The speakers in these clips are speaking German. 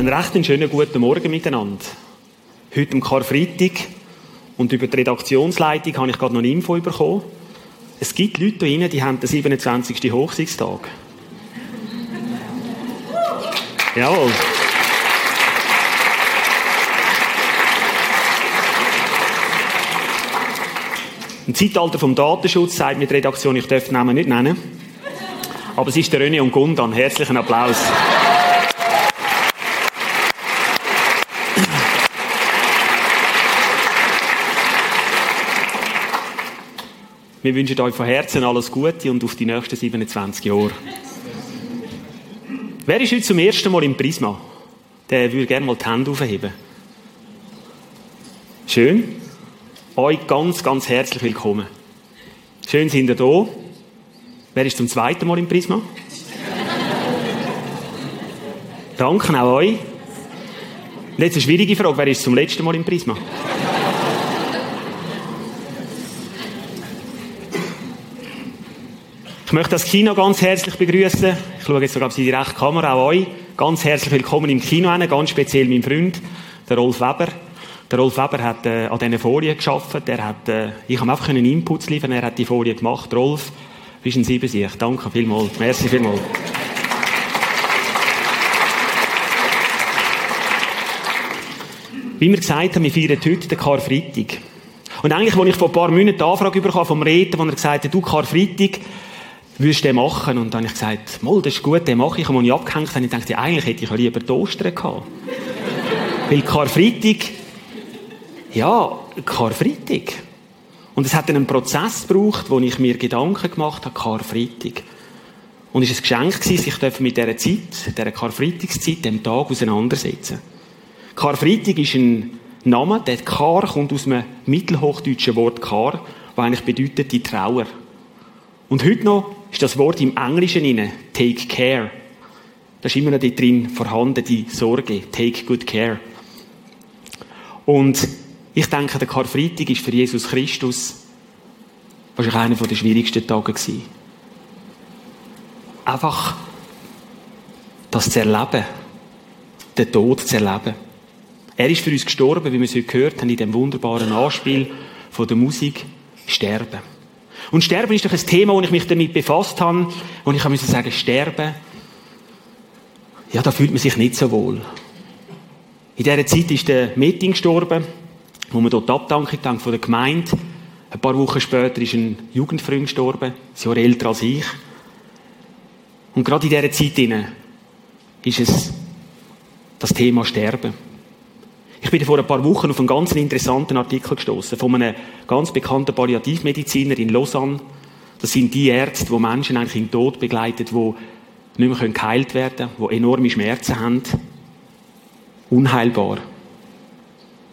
Einen recht schönen guten Morgen miteinander. Heute am Karfreitag und über die Redaktionsleitung habe ich gerade noch eine Info bekommen. Es gibt Leute hier die haben den 27. Hochsichtstag. Jawohl. Im Zeitalter vom Datenschutz sagt mir die Redaktion, ich darf den Namen nicht nennen. Aber es ist der René und Gundan. Herzlichen Applaus. Wir wünschen euch von Herzen alles Gute und auf die nächsten 27 Jahre. Wer ist heute zum ersten Mal im Prisma? Der würde gerne mal die Hände aufheben. Schön. Euch ganz, ganz herzlich willkommen. Schön sind ihr da. Wer ist zum zweiten Mal im Prisma? Danke auch euch. Und jetzt eine schwierige Frage. Wer ist zum letzten Mal im Prisma? Ich möchte das Kino ganz herzlich begrüßen. Ich schaue jetzt sogar auf die rechte Kamera, auch euch. Ganz herzlich willkommen im Kino, ganz speziell mein Freund, der Rolf Weber. Der Rolf Weber hat äh, an diesen Folien geschafft. Er hat, äh, ich habe einfach einen Input liefern. Er hat die Folie gemacht. Rolf, bist ein Siebensieg. Danke vielmals. Merci vielmals. Wie wir gesagt haben, wir feiern heute den Karfreitag. Und eigentlich, als ich vor ein paar Monaten die Anfrage bekommen vom Reden, wo er gesagt hat, du Karfreitag, würdest du den machen? Und dann habe ich gesagt, mal, das ist gut, den mache ich. Und als ich abgehängt habe, ich dachte, eigentlich hätte ich lieber Toaster gehabt. Weil Karfreitag, ja, Karfreitag. Und es hat einen Prozess gebraucht, wo ich mir Gedanken gemacht habe, Karfreitag. Und es war ein Geschenk, sich mit dieser Zeit, dieser Karfreitagszeit, dem Tag auseinandersetzen. Karfreitag ist ein Name, der Kar kommt aus dem mittelhochdeutschen Wort Kar, was eigentlich bedeutet die Trauer. Und heute noch ist das Wort im Englischen inne, take care. Das ist immer noch drin vorhanden, die Sorge, take good care. Und ich denke, der Karfreitag ist für Jesus Christus wahrscheinlich einer der schwierigsten Tage gewesen. Einfach das zu erleben, den Tod zu erleben. Er ist für uns gestorben, wie wir es heute gehört haben, in dem wunderbaren Anspiel von der Musik, sterben. Und Sterben ist doch ein Thema, wo ich mich damit befasst habe. Und ich musste sagen, Sterben, ja, da fühlt man sich nicht so wohl. In dieser Zeit ist der Meeting gestorben, wo man dort die Abdankung dank von der Gemeinde. Ein paar Wochen später ist ein Jugendfreund gestorben, ein Jahr älter als ich. Und gerade in dieser Zeit ist es das Thema Sterben. Ich bin vor ein paar Wochen auf einen ganz interessanten Artikel gestoßen von einem ganz bekannten Palliativmediziner in Lausanne. Das sind die Ärzte, die Menschen eigentlich den Tod begleiten, die nicht mehr geheilt werden können, die enorme Schmerzen haben. Unheilbar.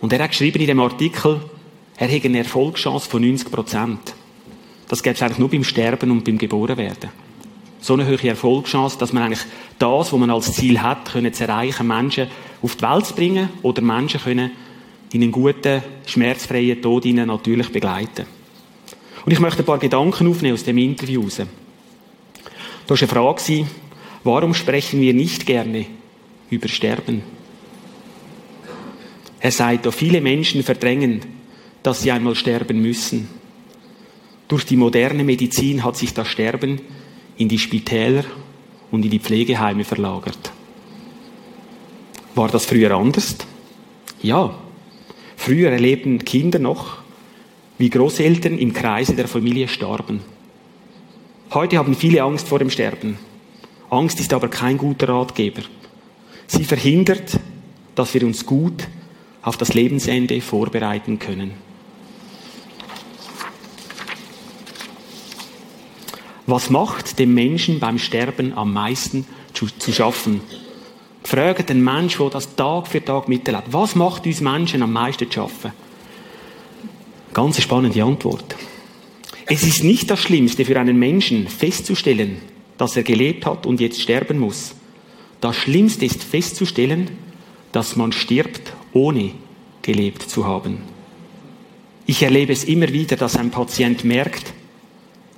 Und er hat geschrieben in dem Artikel, er hätte eine Erfolgschance von 90 Prozent. Das gibt es eigentlich nur beim Sterben und beim Geborenwerden. So eine hohe Erfolgschance, dass man eigentlich das, was man als Ziel hat, können zu erreichen, Menschen auf die Welt zu bringen oder Menschen können in einen guten, schmerzfreien Tod ihnen natürlich begleiten. Und ich möchte ein paar Gedanken aufnehmen aus dem Interview raus. Da war eine Frage, warum sprechen wir nicht gerne über Sterben? Er sagt, viele Menschen verdrängen, dass sie einmal sterben müssen. Durch die moderne Medizin hat sich das Sterben in die Spitäler und in die Pflegeheime verlagert. War das früher anders? Ja. Früher erlebten Kinder noch, wie Großeltern im Kreise der Familie starben. Heute haben viele Angst vor dem Sterben. Angst ist aber kein guter Ratgeber. Sie verhindert, dass wir uns gut auf das Lebensende vorbereiten können. Was macht dem Menschen beim Sterben am meisten zu, zu schaffen? Fragt den Menschen, der das Tag für Tag miterlebt. Was macht uns Menschen am meisten zu schaffen? Ganz spannende Antwort. Es ist nicht das Schlimmste für einen Menschen festzustellen, dass er gelebt hat und jetzt sterben muss. Das Schlimmste ist festzustellen, dass man stirbt, ohne gelebt zu haben. Ich erlebe es immer wieder, dass ein Patient merkt,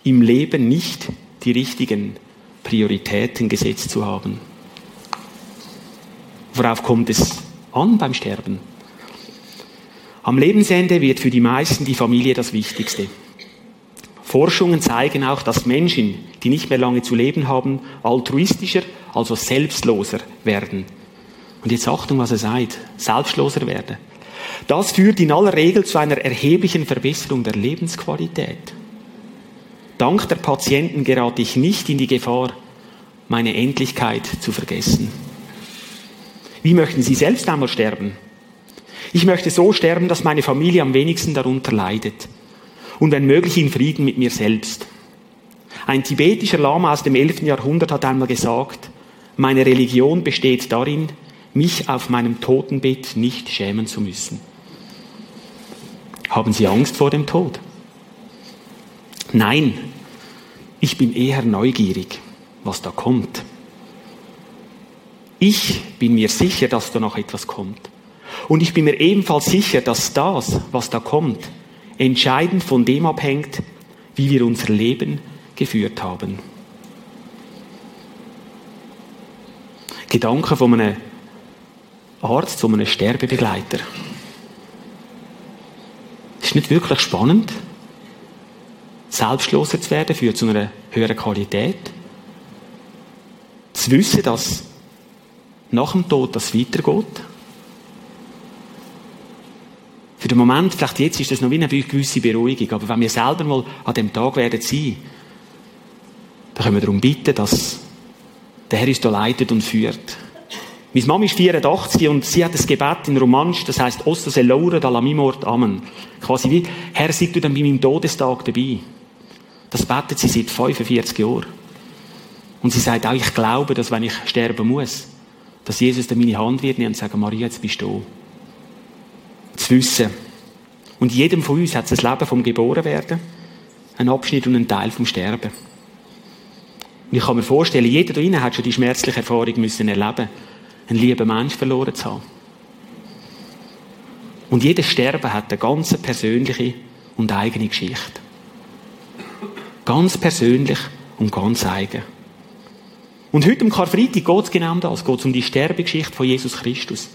im Leben nicht die richtigen Prioritäten gesetzt zu haben. Worauf kommt es an beim Sterben? Am Lebensende wird für die meisten die Familie das Wichtigste. Forschungen zeigen auch, dass Menschen, die nicht mehr lange zu leben haben, altruistischer, also selbstloser werden. Und jetzt Achtung, was er sagt, selbstloser werden. Das führt in aller Regel zu einer erheblichen Verbesserung der Lebensqualität. Dank der Patienten gerate ich nicht in die Gefahr, meine Endlichkeit zu vergessen. Wie möchten Sie selbst einmal sterben? Ich möchte so sterben, dass meine Familie am wenigsten darunter leidet und wenn möglich in Frieden mit mir selbst. Ein tibetischer Lama aus dem 11. Jahrhundert hat einmal gesagt, meine Religion besteht darin, mich auf meinem Totenbett nicht schämen zu müssen. Haben Sie Angst vor dem Tod? Nein, ich bin eher neugierig, was da kommt. Ich bin mir sicher, dass da noch etwas kommt. Und ich bin mir ebenfalls sicher, dass das, was da kommt, entscheidend von dem abhängt, wie wir unser Leben geführt haben. Gedanken von einem Arzt zu einem Sterbebegleiter. Ist nicht wirklich spannend? Selbstloser zu werden führt zu einer höheren Qualität. Zu wissen, dass nach dem Tod das weitergeht. Für den Moment, vielleicht jetzt ist das noch wie eine gewisse Beruhigung, aber wenn wir selber mal an dem Tag werden sein, dann können wir darum bitten, dass der Herr uns da leitet und führt. Meine Mama ist 84 und sie hat das Gebet in Romansch, das heißt Osta se laura dalla mimort amen. Quasi wie, Herr, sei du dann bei meinem Todestag dabei. Das betet sie seit 45 Jahren. Und sie sagt auch, ich glaube, dass wenn ich sterben muss, dass Jesus dann meine Hand wird nehmen und sagen, Maria, jetzt bist du zu wissen. Und jedem von uns hat das Leben vom Geborenwerden, ein Abschnitt und ein Teil vom Sterben. Und ich kann mir vorstellen, jeder da drinnen hat schon die schmerzliche Erfahrung müssen erleben, einen lieben Mensch verloren zu haben. Und jedes Sterben hat eine ganz persönliche und eigene Geschichte. Ganz persönlich und ganz eigen. Und heute am Karfreitag geht es genau um das. Geht um die Sterbegeschichte von Jesus Christus.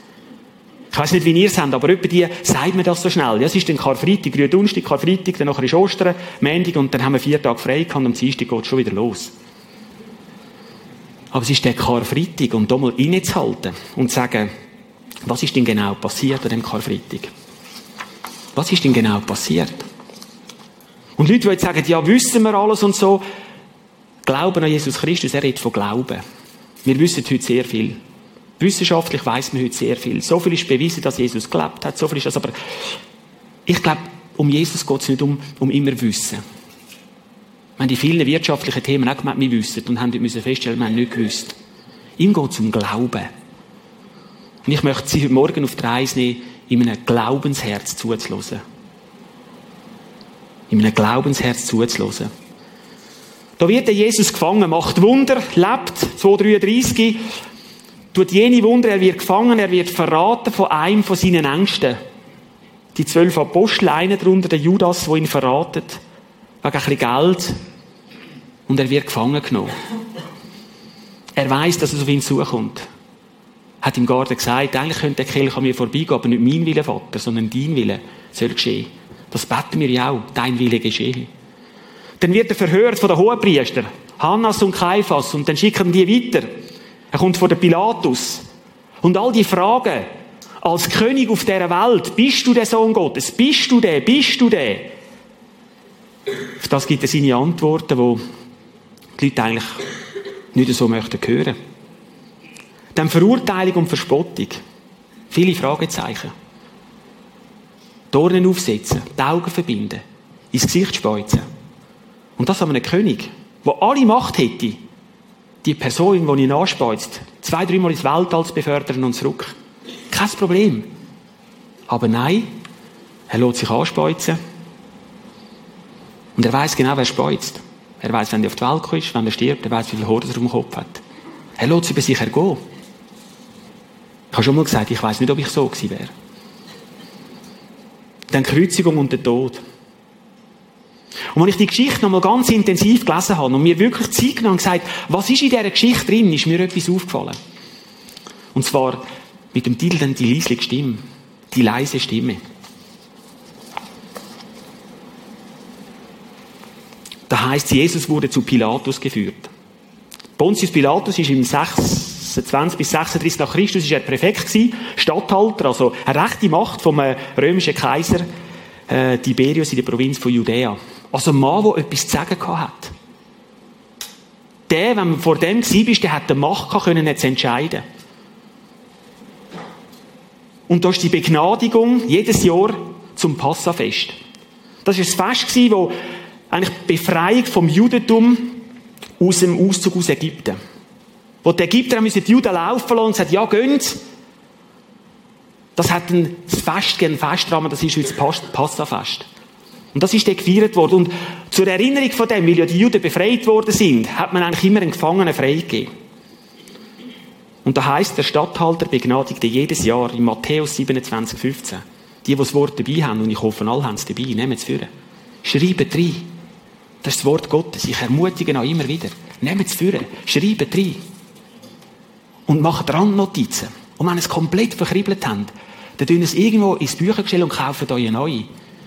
Ich weiß nicht, wie ihr es habt, aber etwa die sagt mir das so schnell. Ja, es ist dann Karfreitag, Gründonnerstag, Karfreitag, dann ist Ostern, Montag und dann haben wir vier Tage frei gehabt und am Dienstag geht es schon wieder los. Aber es ist der Karfreitag und da mal innezuhalten und zu sagen, was ist denn genau passiert an dem Karfreitag? Was ist denn genau passiert? Und Leute, die jetzt sagen, ja, wissen wir alles und so, glauben an Jesus Christus, er redet von Glauben. Wir wissen heute sehr viel. Wissenschaftlich weiß man heute sehr viel. So viel ist bewiesen, dass Jesus gelebt hat. So viel ist das. Aber ich glaube, um Jesus geht es nicht um, um immer Wissen. Haben die vielen wirtschaftlichen Themen auch gemeint, wir wissen und haben müssen feststellen, wir haben nicht gewusst. Ihm geht es um Glauben. Und ich möchte Sie heute Morgen auf die Reise nehmen, in einem Glaubensherz zuzulassen. In einem Glaubensherz zuzulassen. Da wird der Jesus gefangen, macht Wunder, lebt, 233, tut jene Wunder, er wird gefangen, er wird verraten von einem von seinen Ängsten. Die zwölf Apostel, einer darunter, der Judas, wo ihn verratet, wegen ein bisschen Geld. Und er wird gefangen genommen. Er weiß, dass es auf ihn zukommt. Hat ihm Garten gesagt, eigentlich könnte der Kelch an mir vorbeigehen, aber nicht mein Wille, Vater, sondern dein Wille soll geschehen. Das beten wir ja auch, dein Wille geschehe. Dann wird er verhört von den Hohenpriestern, Hannas und Kaiphas, und dann schicken die weiter. Er kommt vor den Pilatus. Und all die Fragen, als König auf dieser Welt, bist du der Sohn Gottes? Bist du der? Bist du der? Auf das gibt er seine Antworten, wo die Leute eigentlich nicht so möchten hören. Dann Verurteilung und Verspottung. Viele Fragezeichen. Dornen aufsetzen, die Augen verbinden, ins Gesicht speuzen. Und das an einem König, der alle Macht hätte, die Person, die ihn anspeuzt, zwei, dreimal ins Weltall zu befördern und zurück. Kein Problem. Aber nein, er lässt sich anspeuzen. Und er weiß genau, wer speuzt. Er weiß, wenn er auf die Welt kommt, wenn er stirbt, er weiß, wie viel Horde er im Kopf hat. Er lässt über sich ergehen. Ich habe schon mal gesagt, ich weiß nicht, ob ich so gewesen wäre. Dann Kreuzigung und der Tod. Und als ich die Geschichte nochmal ganz intensiv gelesen habe und mir wirklich Zeit genommen und gesagt, was ist in dieser Geschichte drin, ist mir etwas aufgefallen. Und zwar, Mit dem Titel dann die leise Stimme, die leise Stimme. Da heißt, Jesus wurde zu Pilatus geführt. Pontius Pilatus ist im 26 bis 36 nach Christus ist er Präfekt gewesen, Statthalter, also eine rechte Macht vom äh, römischen Kaiser äh, Tiberius in der Provinz von Judäa. Also ein Mann, der etwas zu sagen hat. Der, wenn man vor dem war, der hat die Macht können jetzt entscheiden. Und da ist die Begnadigung jedes Jahr zum Passafest. Das war ein Fest, wo eigentlich die Befreiung vom Judentum aus dem Auszug aus Ägypten. Wo die Ägypter haben die Juden laufen lassen und gesagt, ja, gönnt. Das hat ein Fest, ein Festrahmen, das ist heute das Passafest. Und das ist dann gefeiert worden. Und zur Erinnerung von dem, weil ja die Juden befreit worden sind, hat man eigentlich immer einen Gefangenen freigegeben. Und da heißt der Statthalter begnadigte jedes Jahr in Matthäus 27, 15. Die, die das Wort dabei haben, und ich hoffe, alle haben es dabei, nehmen es für. Schreiben rein. Das ist das Wort Gottes. Ich ermutige auch immer wieder. Nehmt es für. Schreiben rein. Und macht Randnotizen. Und wenn ihr es komplett verkribbelt habt, dann tun es irgendwo ins Büchergestell und kaufen euch neue.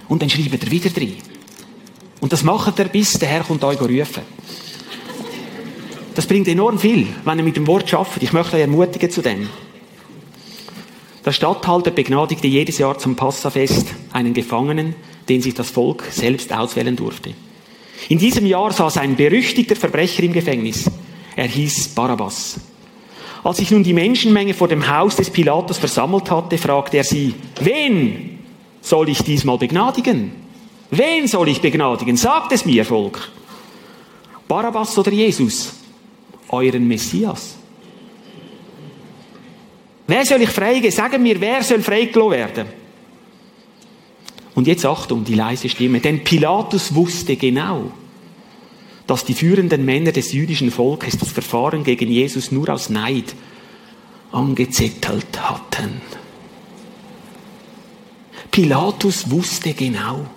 Und dann schreibt ihr wieder rein. Und das macht ihr, bis der Herr kommt euch rufen. Das bringt enorm viel, wenn ihr mit dem Wort arbeitet. Ich möchte euch ermutigen zu dem. Der Statthalter begnadigte jedes Jahr zum Passafest einen Gefangenen, den sich das Volk selbst auswählen durfte. In diesem Jahr saß ein berüchtigter Verbrecher im Gefängnis. Er hieß Barabbas. Als sich nun die Menschenmenge vor dem Haus des Pilatus versammelt hatte, fragte er sie, wen soll ich diesmal begnadigen? Wen soll ich begnadigen? Sagt es mir, Volk. Barabbas oder Jesus? Euren Messias. Wer soll ich freigeben? Sagen mir, wer soll freigelassen werden? Und jetzt Achtung, die leise Stimme. Denn Pilatus wusste genau, dass die führenden Männer des jüdischen Volkes das Verfahren gegen Jesus nur aus Neid angezettelt hatten. Pilatus wusste genau.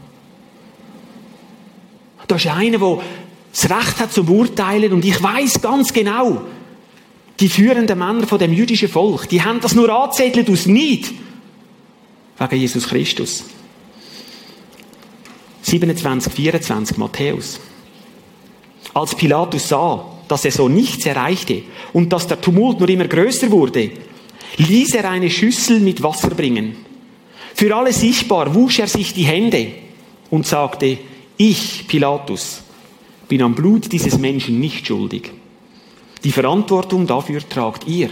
Da ist einer, der das Recht hat zum Urteilen und ich weiß ganz genau, die führenden Männer von dem jüdischen Volk, die haben das nur angezettelt aus Neid wegen Jesus Christus. 27, 24 Matthäus. Als Pilatus sah, dass er so nichts erreichte und dass der Tumult nur immer größer wurde, ließ er eine Schüssel mit Wasser bringen. Für alle sichtbar wusch er sich die Hände und sagte, ich, Pilatus, bin am Blut dieses Menschen nicht schuldig. Die Verantwortung dafür tragt ihr.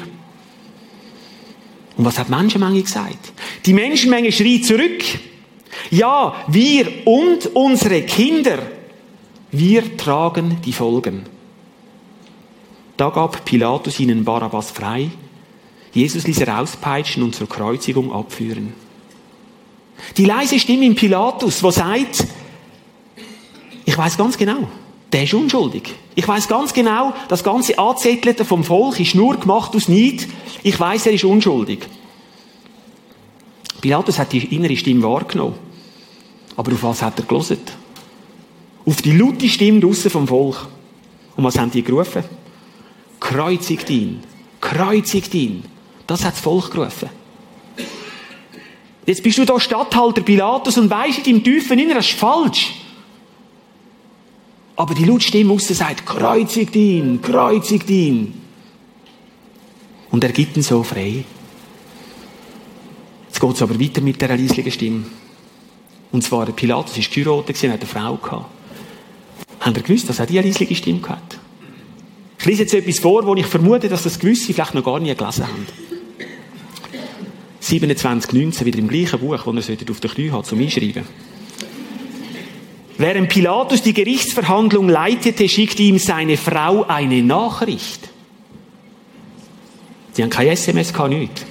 Und was hat Menschenmenge gesagt? Die Menschenmenge schrie zurück. Ja, wir und unsere Kinder wir tragen die Folgen. Da gab Pilatus ihnen Barabbas frei. Jesus ließ er auspeitschen und zur Kreuzigung abführen. Die leise Stimme in Pilatus, wo sagt, ich weiß ganz genau, der ist unschuldig. Ich weiß ganz genau, das ganze Anzettelte vom Volk ist nur gemacht aus Neid. Ich weiß, er ist unschuldig. Pilatus hat die innere Stimme wahrgenommen. Aber auf was hat er gelesen? Auf die laute Stimme draussen vom Volk. Und was haben die gerufen? Kreuzigt ihn. Kreuzigt ihn. Das hat das Volk gerufen. Jetzt bist du da Stadthalter Pilatus und weisst im tiefen Inneren, das ist falsch. Aber die laute Stimme aussen sagt, kreuzigt ihn, kreuzigt ihn. Und er gibt ihn so frei. Jetzt geht es aber weiter mit der leislichen Stimme. Und zwar, Pilatus war geheiratet, hat eine Frau gehabt. Habt ihr gewusst, dass auch die eine Stimme hat? Ich lese jetzt etwas vor, wo ich vermute, dass das gewisse vielleicht noch gar nie gelesen haben. 27,19, wieder im gleichen Buch, das ihr auf der Knie hat, zum Einschreiben. Während Pilatus die Gerichtsverhandlung leitete, schickte ihm seine Frau eine Nachricht. Sie haben kein SMS, kein nichts.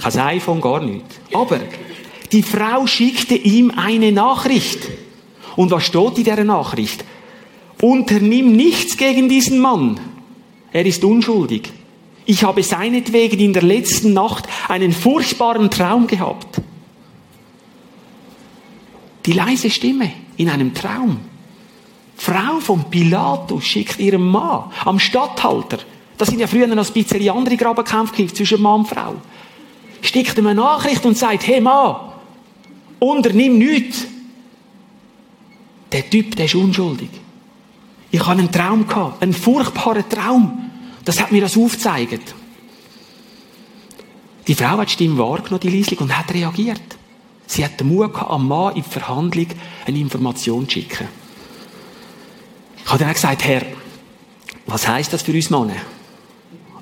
Kein iPhone, gar nichts. Aber die Frau schickte ihm eine Nachricht. Und was steht in der Nachricht? Unternimm nichts gegen diesen Mann. Er ist unschuldig. Ich habe seinetwegen in der letzten Nacht einen furchtbaren Traum gehabt. Die leise Stimme in einem Traum. Frau von Pilatus schickt ihrem Mann am Statthalter Da sind ja früher noch ein bisschen andere Grabenkämpfe zwischen Mann und Frau. Steckt ihm eine Nachricht und sagt, hey Mann, unternimm nichts. Der Typ, der ist unschuldig. Ich hatte einen Traum gehabt, einen furchtbaren Traum. Das hat mir das aufgezeigt. Die Frau hat die Stimme wahrgenommen, die Liesling, und hat reagiert. Sie hat den Mut gehabt, am Mann in die Verhandlung eine Information zu schicken. Ich habe dann gesagt, Herr, was heisst das für uns Männer?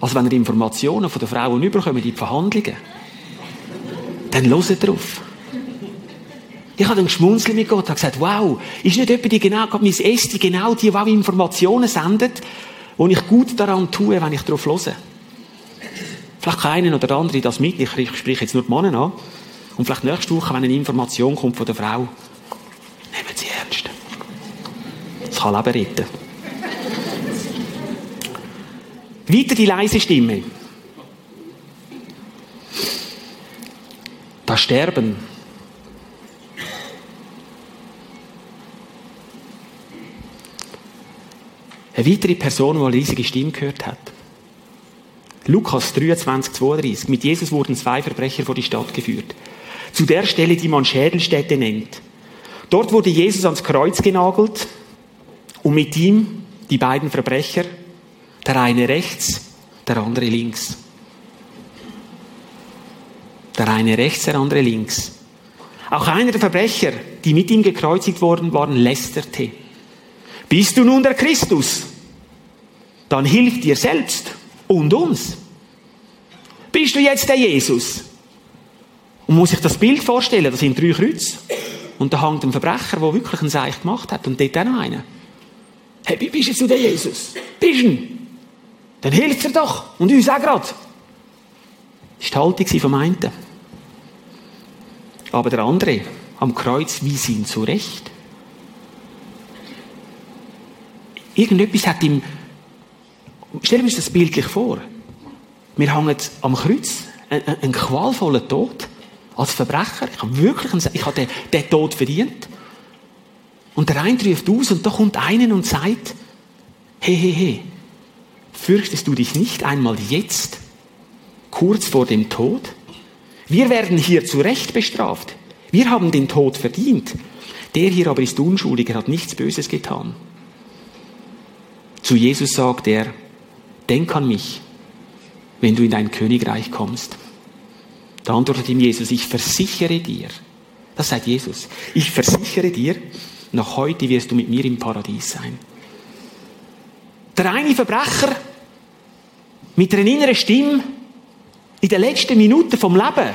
Also wenn ihr Informationen von den Frauen überkommt in die Verhandlungen, dann hört drauf. Ich habe dann geschmunzelt mit Gott und gesagt, wow, ist nicht jemand, die genau, mein Esti, genau die, die Informationen sendet, wo ich gut daran tue, wenn ich darauf höre. Vielleicht kann einer oder andere das mit, ich spreche jetzt nur die Männer an. Und vielleicht nächste Woche, wenn eine Information kommt von der Frau, nehmen Sie ernst. Das kann Leben retten. Weiter die leise Stimme. Das Sterben. Eine weitere Person, die eine riesige Stimme gehört hat. Lukas 23, 32. Mit Jesus wurden zwei Verbrecher vor die Stadt geführt. Zu der Stelle, die man Schädelstätte nennt. Dort wurde Jesus ans Kreuz genagelt und mit ihm die beiden Verbrecher, der eine rechts, der andere links. Der eine rechts, der andere links. Auch einer der Verbrecher, die mit ihm gekreuzigt worden waren, lästerte. Bist du nun der Christus? Dann hilf dir selbst und uns. Bist du jetzt der Jesus? Und muss sich das Bild vorstellen, das sind drei Kreuze. Und da hängt ein Verbrecher, der wirklich einen Seich gemacht hat. Und dort auch noch einer. Hey, bist jetzt du der Jesus? Bist du? Dann hilft er doch. Und uns auch gerade. Das war die Haltung vom einen. Aber der andere am Kreuz wies ihn zurecht. Irgendetwas hat ihm. Stellen wir uns das bildlich vor. Wir hängen am Kreuz, einen, qualvollen Tod, als Verbrecher. Ich habe wirklich einen, ich habe den, den Tod verdient. Und der eine ruft aus und da kommt einer und sagt, hey, hey, hey, fürchtest du dich nicht einmal jetzt, kurz vor dem Tod? Wir werden hier zu Recht bestraft. Wir haben den Tod verdient. Der hier aber ist unschuldig, er hat nichts Böses getan. Zu Jesus sagt er, denk an mich, wenn du in dein Königreich kommst. Da antwortet ihm Jesus, ich versichere dir, das sagt Jesus, ich versichere dir, noch heute wirst du mit mir im Paradies sein. Der eine Verbrecher mit einer inneren Stimme in den letzten Minuten vom Leben,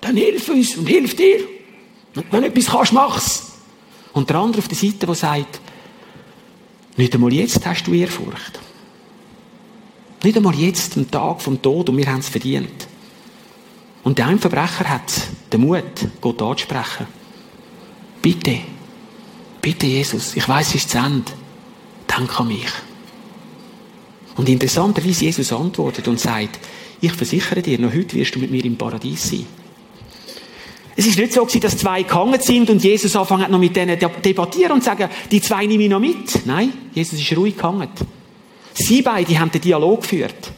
dann hilf uns und hilf dir. Wenn du etwas kannst, mach's. Und der andere auf der Seite, der sagt, nicht einmal jetzt hast du Ehrfurcht. Nicht einmal jetzt, am Tag vom Tod, und wir haben es verdient. Und der Verbrecher hat den Mut, Gott anzusprechen. Bitte, bitte Jesus, ich weiß, es ist zu Ende. Denk an mich. Und interessanterweise Jesus antwortet und sagt, ich versichere dir, noch heute wirst du mit mir im Paradies sein. Es ist nicht so dass zwei gehangen sind und Jesus anfängt noch mit denen debattieren und sagen, die zwei nehme ich noch mit. Nein, Jesus ist ruhig gehangen. Sie beide haben den Dialog geführt.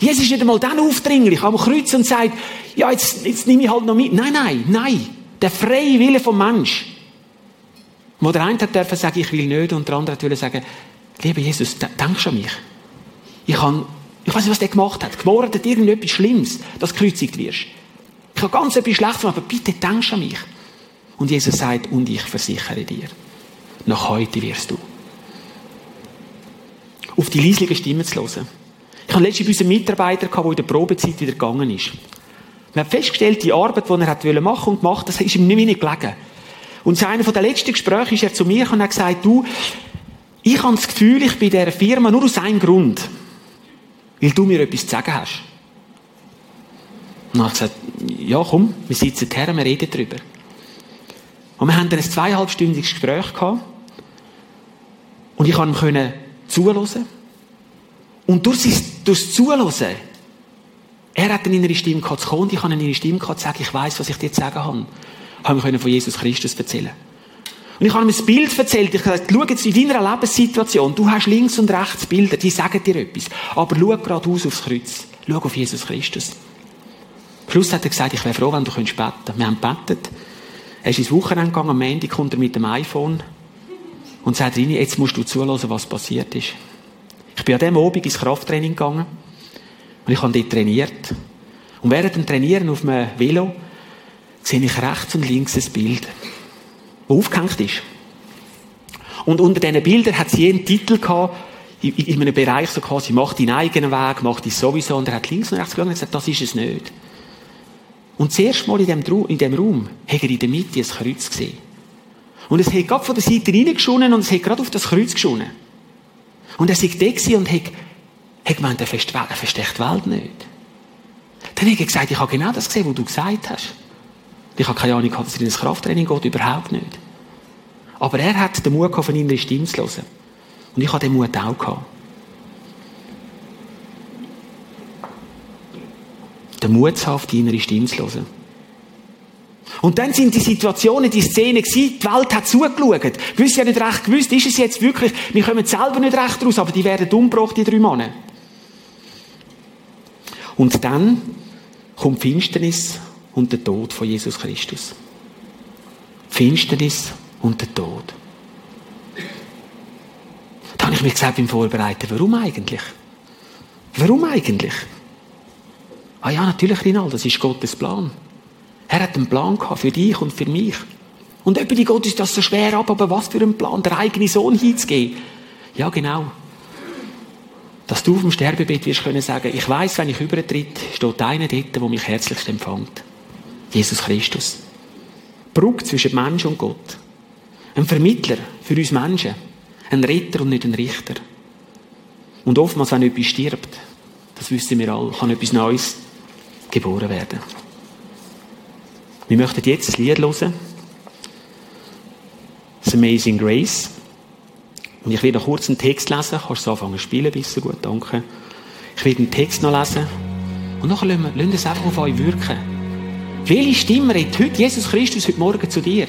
Jesus ist nicht einmal dann aufdringlich am Kreuz und sagt, ja, jetzt, jetzt nehme ich halt noch mit. Nein, nein, nein. Der freie Wille vom Mensch. Wo der eine hat dürfen sagen, ich will nicht, und der andere hat sagen, lieber Jesus, denk schon an mich. Ich kann, ich weiß nicht, was der gemacht hat. Gemordet hat irgendetwas Schlimmes, dass du gekreuzigt wirst. Ich habe ganz etwas Schlechtes gemacht, aber bitte denk an mich. Und Jesus sagt, und ich versichere dir, noch heute wirst du auf die leisliche Stimme zu hören. Ich habe letztens bei unserem Mitarbeiter, der in der Probezeit wieder gegangen ist. Wir haben festgestellt, die Arbeit, die er hat machen und gemacht, das ist ihm nicht mehr gelegen. Und zu einem der letzten Gespräche ist er zu mir und hat gesagt, du, ich habe das Gefühl, ich bin dieser Firma nur aus einem Grund. Weil du mir etwas zu sagen hast. Und dann habe ich gesagt, ja komm, wir sitzen her, wir reden darüber. Und wir haben dann ein zweieinhalbstündiges Gespräch gehabt. Und ich konnte ihm zuhören. Und durch, sein, durch das Zuhören, er hat eine innere Stimme gehabt zu kommen, ich habe eine innere Stimme gehabt zu sagen, ich weiß, was ich dir zu sagen habe. Ich habe mir von Jesus Christus erzählen Und ich habe ihm ein Bild erzählt. Ich habe gesagt, schau jetzt in deiner Lebenssituation. Du hast links und rechts Bilder, die sagen dir etwas. Aber schau geradeaus aufs Kreuz. Schau auf Jesus Christus. Am Schluss hat er gesagt, ich wäre froh, wenn du beten könntest Wir haben gebetet. Er ist ins Wochenende gegangen, am Ende kommt er mit dem iPhone und sagt rein, jetzt musst du zulassen, was passiert ist. Ich bin an dem Abend ins Krafttraining gegangen und ich habe dort trainiert. Und während dem Trainieren auf einem Velo sehe ich rechts und links ein Bild, das aufgehängt ist. Und unter diesen Bildern hat es jeden Titel gehabt, in einem Bereich so quasi, mach deinen eigenen Weg, mach dich sowieso. Und er hat links und rechts geschaut und gesagt, das ist es nicht. Und das erste Mal in dem, in dem Raum hat er in der Mitte ein Kreuz gesehen. Und es hat gerade von der Seite reingeschonen und es hat gerade auf das Kreuz geschonen. Und er war da und hat, hat gemeint, er versteht die Welt nicht. Dann hat er gesagt, ich habe genau das gesehen, was du gesagt hast. Ich habe keine Ahnung, dass er in das Krafttraining geht, überhaupt nicht. Aber er hat den Mut von inneren Stimme zu hören. Und ich habe den Mut auch gehabt. Den Mut zu haben, die innere Stimme zu hören. Und dann sind die Situationen, die Szenen die Welt hat zugeschaut. Gewisse ja nicht recht gewusst, ist es jetzt wirklich, wir kommen selber nicht recht raus, aber die werden umgebracht, die drei Männer. Und dann kommt Finsternis und der Tod von Jesus Christus. Finsternis und der Tod. Da habe ich mich gesagt beim Vorbereiten, warum eigentlich? Warum eigentlich? Ah ja, natürlich, Rinald, das ist Gottes Plan. Er hat einen Plan gehabt für dich und für mich. Und über die Gott ist das so schwer ab, aber was für ein Plan, der eigene Sohn hinzugeben. Ja, genau. Dass du auf dem Sterbebett wirst können sagen, ich weiß, wenn ich übertritt, steht einer dort, der mich herzlichst empfängt. Jesus Christus. Brücke zwischen Mensch und Gott. Ein Vermittler für uns Menschen. Ein Retter und nicht ein Richter. Und oftmals, wenn etwas stirbt, das wissen wir alle, kann etwas Neues geboren werden. Wir möchten jetzt ein Lied hören. Das Amazing Grace. Und ich werde noch kurz einen Text lesen. Kannst du anfangen zu spielen, bisschen gut, danke. Ich werde einen Text noch lesen. Und nachher lassen wir, es einfach auf euch wirken. Welche Stimme redet heute Jesus Christus heute Morgen zu dir?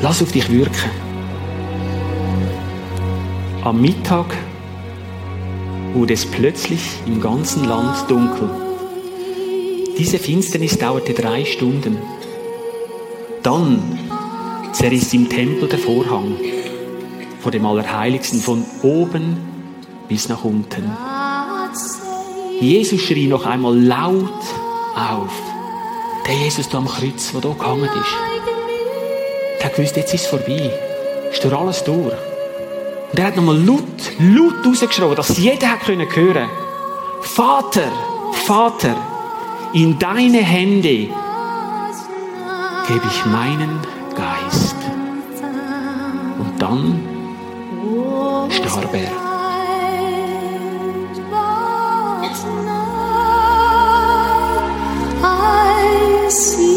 Lass auf dich wirken. Am Mittag wurde es plötzlich im ganzen Land dunkel. Diese Finsternis dauerte drei Stunden. Dann zerriss im Tempel der Vorhang vor dem Allerheiligsten von oben bis nach unten. Jesus schrie noch einmal laut auf. Der Jesus da am Kreuz, der hier gehangen ist. Der gewusst, jetzt ist es vorbei. Ist durch alles durch. Und er hat nochmal laut, laut rausgeschrien, dass jeder hat hören können. Vater, Vater, in deine Hände gebe ich meinen Geist. Und dann starb er. in grace.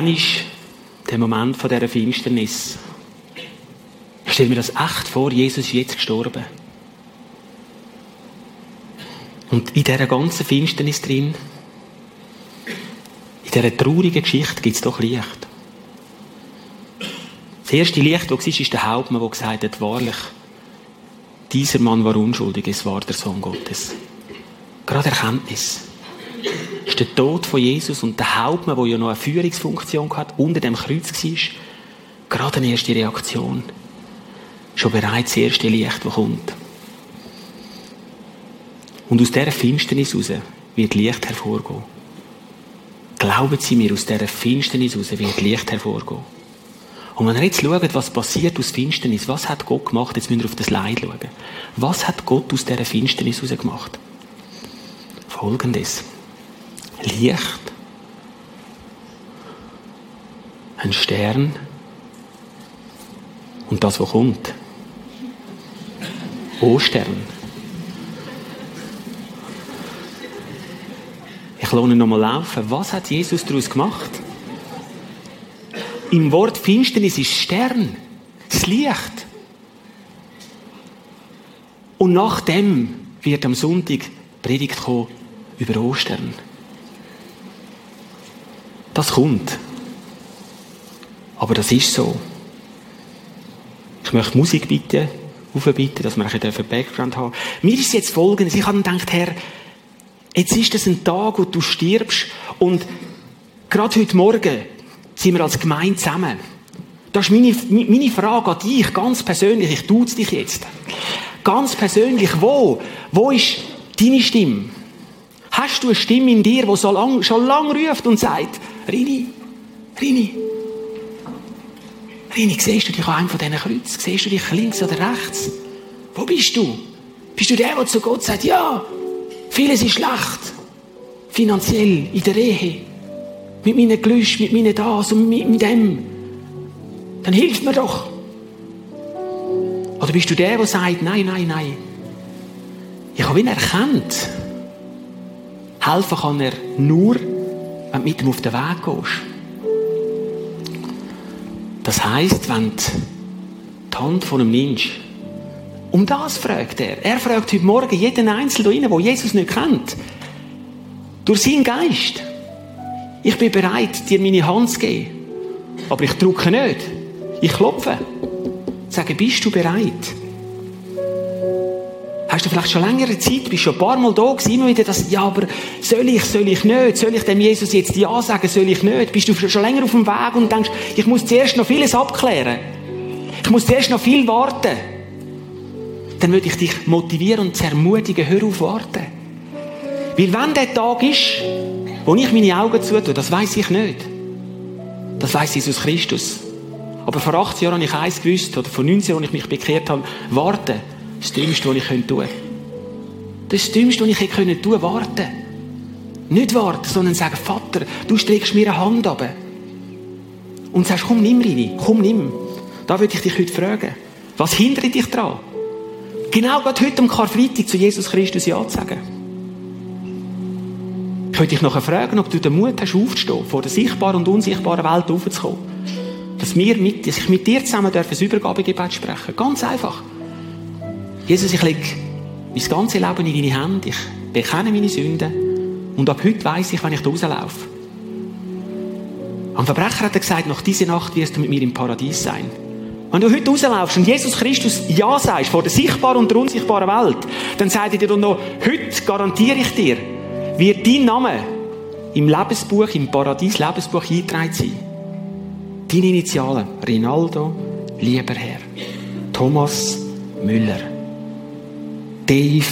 Dann ist der Moment von dieser Finsternis. Ich stelle mir das echt vor, Jesus ist jetzt gestorben. Und in dieser ganzen Finsternis drin, in dieser traurigen Geschichte gibt es doch Licht. Das erste Licht, das war, ist der Hauptmann, der gesagt hat, wahrlich, dieser Mann war unschuldig, es war der Sohn Gottes. Gerade Erkenntnis. Der Tod von Jesus und der Hauptmann, der ja noch eine Führungsfunktion hat, unter dem Kreuz war, gerade eine erste Reaktion. Schon bereits das erste Licht, das kommt. Und aus dieser Finsternis heraus wird Licht hervorgehen. Glauben Sie mir, aus dieser Finsternis heraus wird Licht hervorgehen. Und wenn ihr jetzt schaut, was passiert aus Finsternis, was hat Gott gemacht, jetzt müsst ihr auf das Leid schauen. Was hat Gott aus dieser Finsternis heraus gemacht? Folgendes. Licht, ein Stern und das, was kommt. Ostern. Ich lasse ihn nochmal laufen. Was hat Jesus daraus gemacht? Im Wort Finsternis ist Stern, das Licht. Und nach dem wird am Sonntag Predigt kommen über Ostern. Das kommt. Aber das ist so. Ich möchte Musik bitten, aufbitten, dass wir ein bisschen Background haben. Mir ist jetzt folgendes. Ich habe gedacht, Herr, jetzt ist das ein Tag, wo du stirbst und gerade heute Morgen sind wir als Gemeinde zusammen. Das ist meine, meine Frage an dich, ganz persönlich. Ich tue es dich jetzt. Ganz persönlich, wo? Wo ist deine Stimme? Hast du eine Stimme in dir, die lang, schon lange ruft und sagt, Rini, Rini, Rini, siehst du dich an einem von diesen Kreuzen? Siehst du dich links oder rechts? Wo bist du? Bist du der, der zu Gott sagt, ja, vieles ist schlecht. Finanziell, in der Ehe, mit meinen Gelüsten, mit meinen das und mit, mit dem. Dann hilft mir doch. Oder bist du der, der sagt, nein, nein, nein. Ich habe ihn erkannt. Helfen kann er nur, wenn du mit ihm auf den Weg gehst. Das heisst, wenn die Hand von einem Mensch um das fragt er. Er fragt heute Morgen jeden Einzelnen der Jesus nicht kennt. Durch seinen Geist. Ich bin bereit, dir meine Hand zu geben. Aber ich drücke nicht. Ich klopfe. Sage, bist du bereit? Hast du vielleicht schon längere Zeit, bist schon ein paar Mal da gewesen, immer wieder das, ja, aber soll ich, soll ich nicht? Soll ich dem Jesus jetzt Ja sagen, soll ich nicht? Bist du schon länger auf dem Weg und denkst, ich muss zuerst noch vieles abklären. Ich muss zuerst noch viel warten. Dann würde ich dich motivieren und ermutigen, hör auf warten. Weil wenn der Tag ist, wo ich meine Augen zutue, das weiß ich nicht. Das weiß Jesus Christus. Aber vor 18 Jahren habe ich eins gewusst, oder vor 19 Jahren, als ich mich bekehrt habe, warten. Das Dümmste, was ich tun könnte. Das das Dümmste, was ich tun könnte, warten. Nicht warten, sondern sagen, Vater, du streckst mir eine Hand ab. Und sagst, komm, nimm rein, komm, nimm. Da würde ich dich heute fragen. Was hindert dich daran? Genau gerade heute am Karfreitag zu Jesus Christus Ja zu sagen. Ich würde dich nachher fragen, ob du den Mut hast, aufzustehen, vor der sichtbaren und unsichtbaren Welt aufzukommen. Dass wir mit, dass ich mit dir zusammen darf, ein Übergabegebet sprechen. Ganz einfach. Jesus, ich lege mein ganzes Leben in deine Hände. Ich bekenne meine Sünden. Und ab heute weiss ich, wenn ich da rauslaufe. Am Verbrecher hat er gesagt, nach dieser Nacht wirst du mit mir im Paradies sein. Wenn du heute rauslaufst und Jesus Christus Ja sagst vor der sichtbaren und der unsichtbaren Welt, dann sagt er dir noch, heute garantiere ich dir, wird dein Name im Lebensbuch, im Paradies-Lebensbuch eingetragen sein. Deine Initialen, Rinaldo, lieber Herr, Thomas Müller, Dave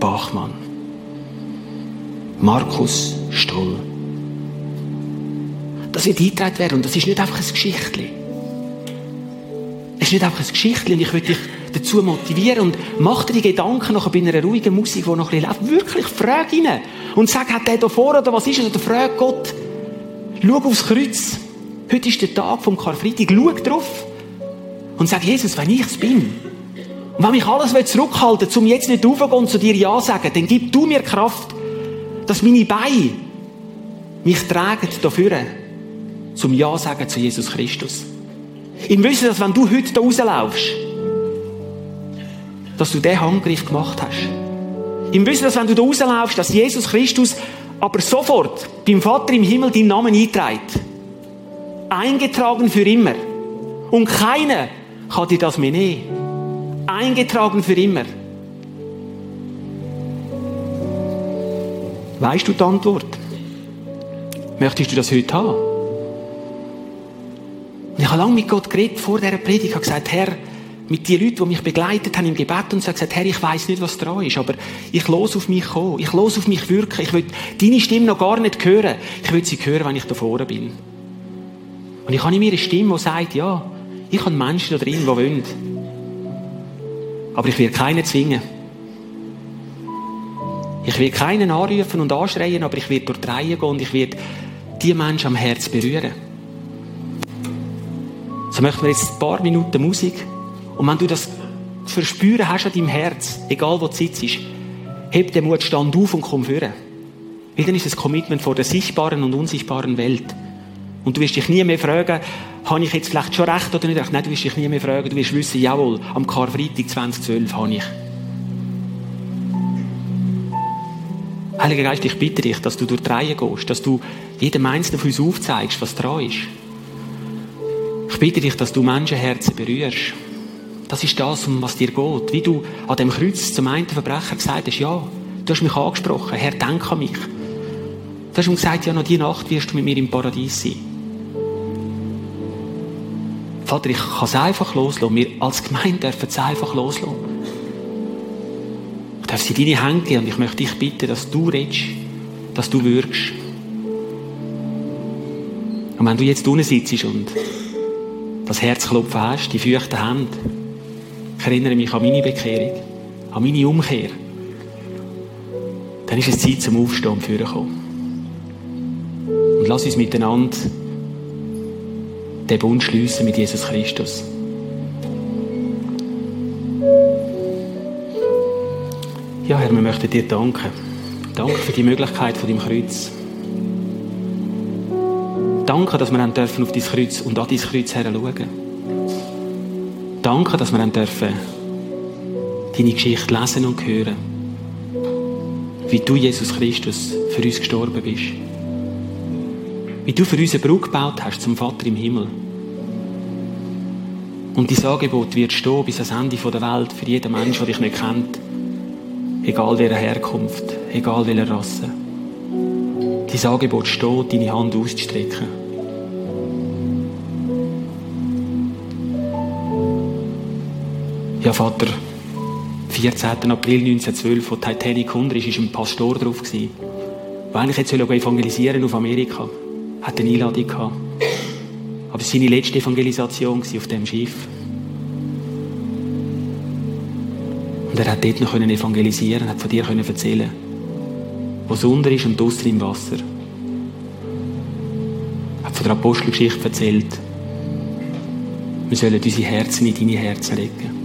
Bachmann, Markus Stoll. Das wird eingetragen werden und das ist nicht einfach ein Geschichtchen. Es ist nicht einfach ein Geschichtchen und ich will dich dazu motivieren und mach dir die Gedanken noch bei einer ruhigen Musik, die noch ein läuft. Wirklich, frag ihn und sag, hat der da vor oder was ist es? Oder frag Gott. Schau aufs Kreuz. Heute ist der Tag vom Karfreitag. Schau drauf und sag, Jesus, wenn ich es bin, und wenn mich alles zurückhalten will, um jetzt nicht raufzugehen und zu dir Ja sagen, dann gib du mir Kraft, dass meine Beine mich tragen dafür. zum Ja sagen zu Jesus Christus. Im Wissen, dass wenn du heute da rauslaufst, dass du den Handgriff gemacht hast. Im Wissen, dass wenn du da rauslaufst, dass Jesus Christus aber sofort beim Vater im Himmel deinen Namen einträgt. Eingetragen für immer. Und keiner kann dir das mehr nehmen. Eingetragen für immer. Weißt du die Antwort? Möchtest du das heute haben? Ich habe lange mit Gott geredet vor dieser Predigt. Ich habe gesagt, Herr, mit den Leuten, die mich begleitet haben im Gebet und so gesagt, Herr, ich weiß nicht, was dran ist, aber ich los auf mich kommen. Ich los auf mich wirken. Ich will deine Stimme noch gar nicht hören. Ich will sie hören, wenn ich da vorne bin. Und ich habe in mir eine Stimme, die sagt, ja, ich habe Menschen da drin, die wollen. Aber ich will keinen zwingen. Ich will keinen anrufen und anschreien, aber ich werde durch die Reihe gehen und ich werde die Menschen am Herz berühren. So möchten wir jetzt ein paar Minuten Musik. Und wenn du das verspüren hast an deinem Herz, egal wo du sitzt, heb den Mut, stand auf und komm führen. Weil dann ist es Commitment vor der sichtbaren und unsichtbaren Welt. Und du wirst dich nie mehr fragen, habe ich jetzt vielleicht schon recht oder nicht recht? Nein, du wirst dich nie mehr fragen. Du wirst wissen, jawohl, am Karfreitag 2012 habe ich. Heiliger Geist, ich bitte dich, dass du durch die Reihe gehst, dass du jedem Einzelnen von uns aufzeigst, was dran ist. Ich bitte dich, dass du Menschenherzen berührst. Das ist das, um was dir geht. Wie du an dem Kreuz zum einen Verbrecher gesagt hast, ja, du hast mich angesprochen, Herr, denk an mich. Du hast ihm gesagt, ja, noch die Nacht wirst du mit mir im Paradies sein. Vater, ich kann es einfach loslassen. Wir als Gemeinde dürfen es einfach loslassen. Ich darf sie in deine Hände geben und ich möchte dich bitten, dass du redest, dass du wirkst. Und wenn du jetzt unten sitzt und das Herzklopfen hast, die feuchten Hände, ich erinnere mich an meine Bekehrung, an meine Umkehr, dann ist es Zeit zum Aufstehen und Führen kommen. Und lass uns miteinander den Bund schliessen mit Jesus Christus. Ja, Herr, wir möchten dir danken. Danke für die Möglichkeit von deinem Kreuz. Danke, dass wir dann dürfen auf dein Kreuz und an dein Kreuz her schauen. Danke, dass wir dann dürfen deine Geschichte lesen und hören. Wie du, Jesus Christus, für uns gestorben bist. Wie du für uns eine Brücke gebaut hast zum Vater im Himmel. Und dieses Angebot wird stehen bis ans Ende der Welt für jeden Menschen, der dich nicht kennt. Egal welcher Herkunft, egal welcher Rasse. Dein Angebot steht, deine Hand auszustrecken. Ja, Vater, 14. April 1912, wo Titanic unter ist, war ein Pastor drauf. Der eigentlich jetzt evangelisieren auf Amerika. Hat eine Einladung gehabt. Aber es war seine letzte Evangelisation auf dem Schiff. Und er hat dort noch evangelisieren, hat von dir erzählen wo es unter ist und draussen im Wasser. Er hat von der Apostelgeschichte erzählt. Wir sollen unsere Herzen in deine Herzen legen.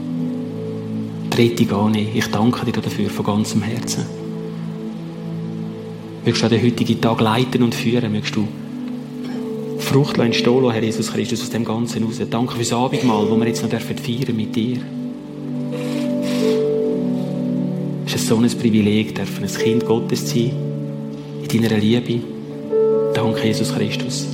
Rettung annehmen. Ich danke dir dafür von ganzem Herzen. Möchtest du den heutigen Tag leiten und führen? Möchtest du Frucht entstehen lassen, Herr Jesus Christus, aus dem Ganzen raus? Danke fürs Abendmahl, das wir jetzt noch feiern mit dir. Es ist so ein Privileg, dürfen ein Kind Gottes sein, in deiner Liebe. Danke, Jesus Christus.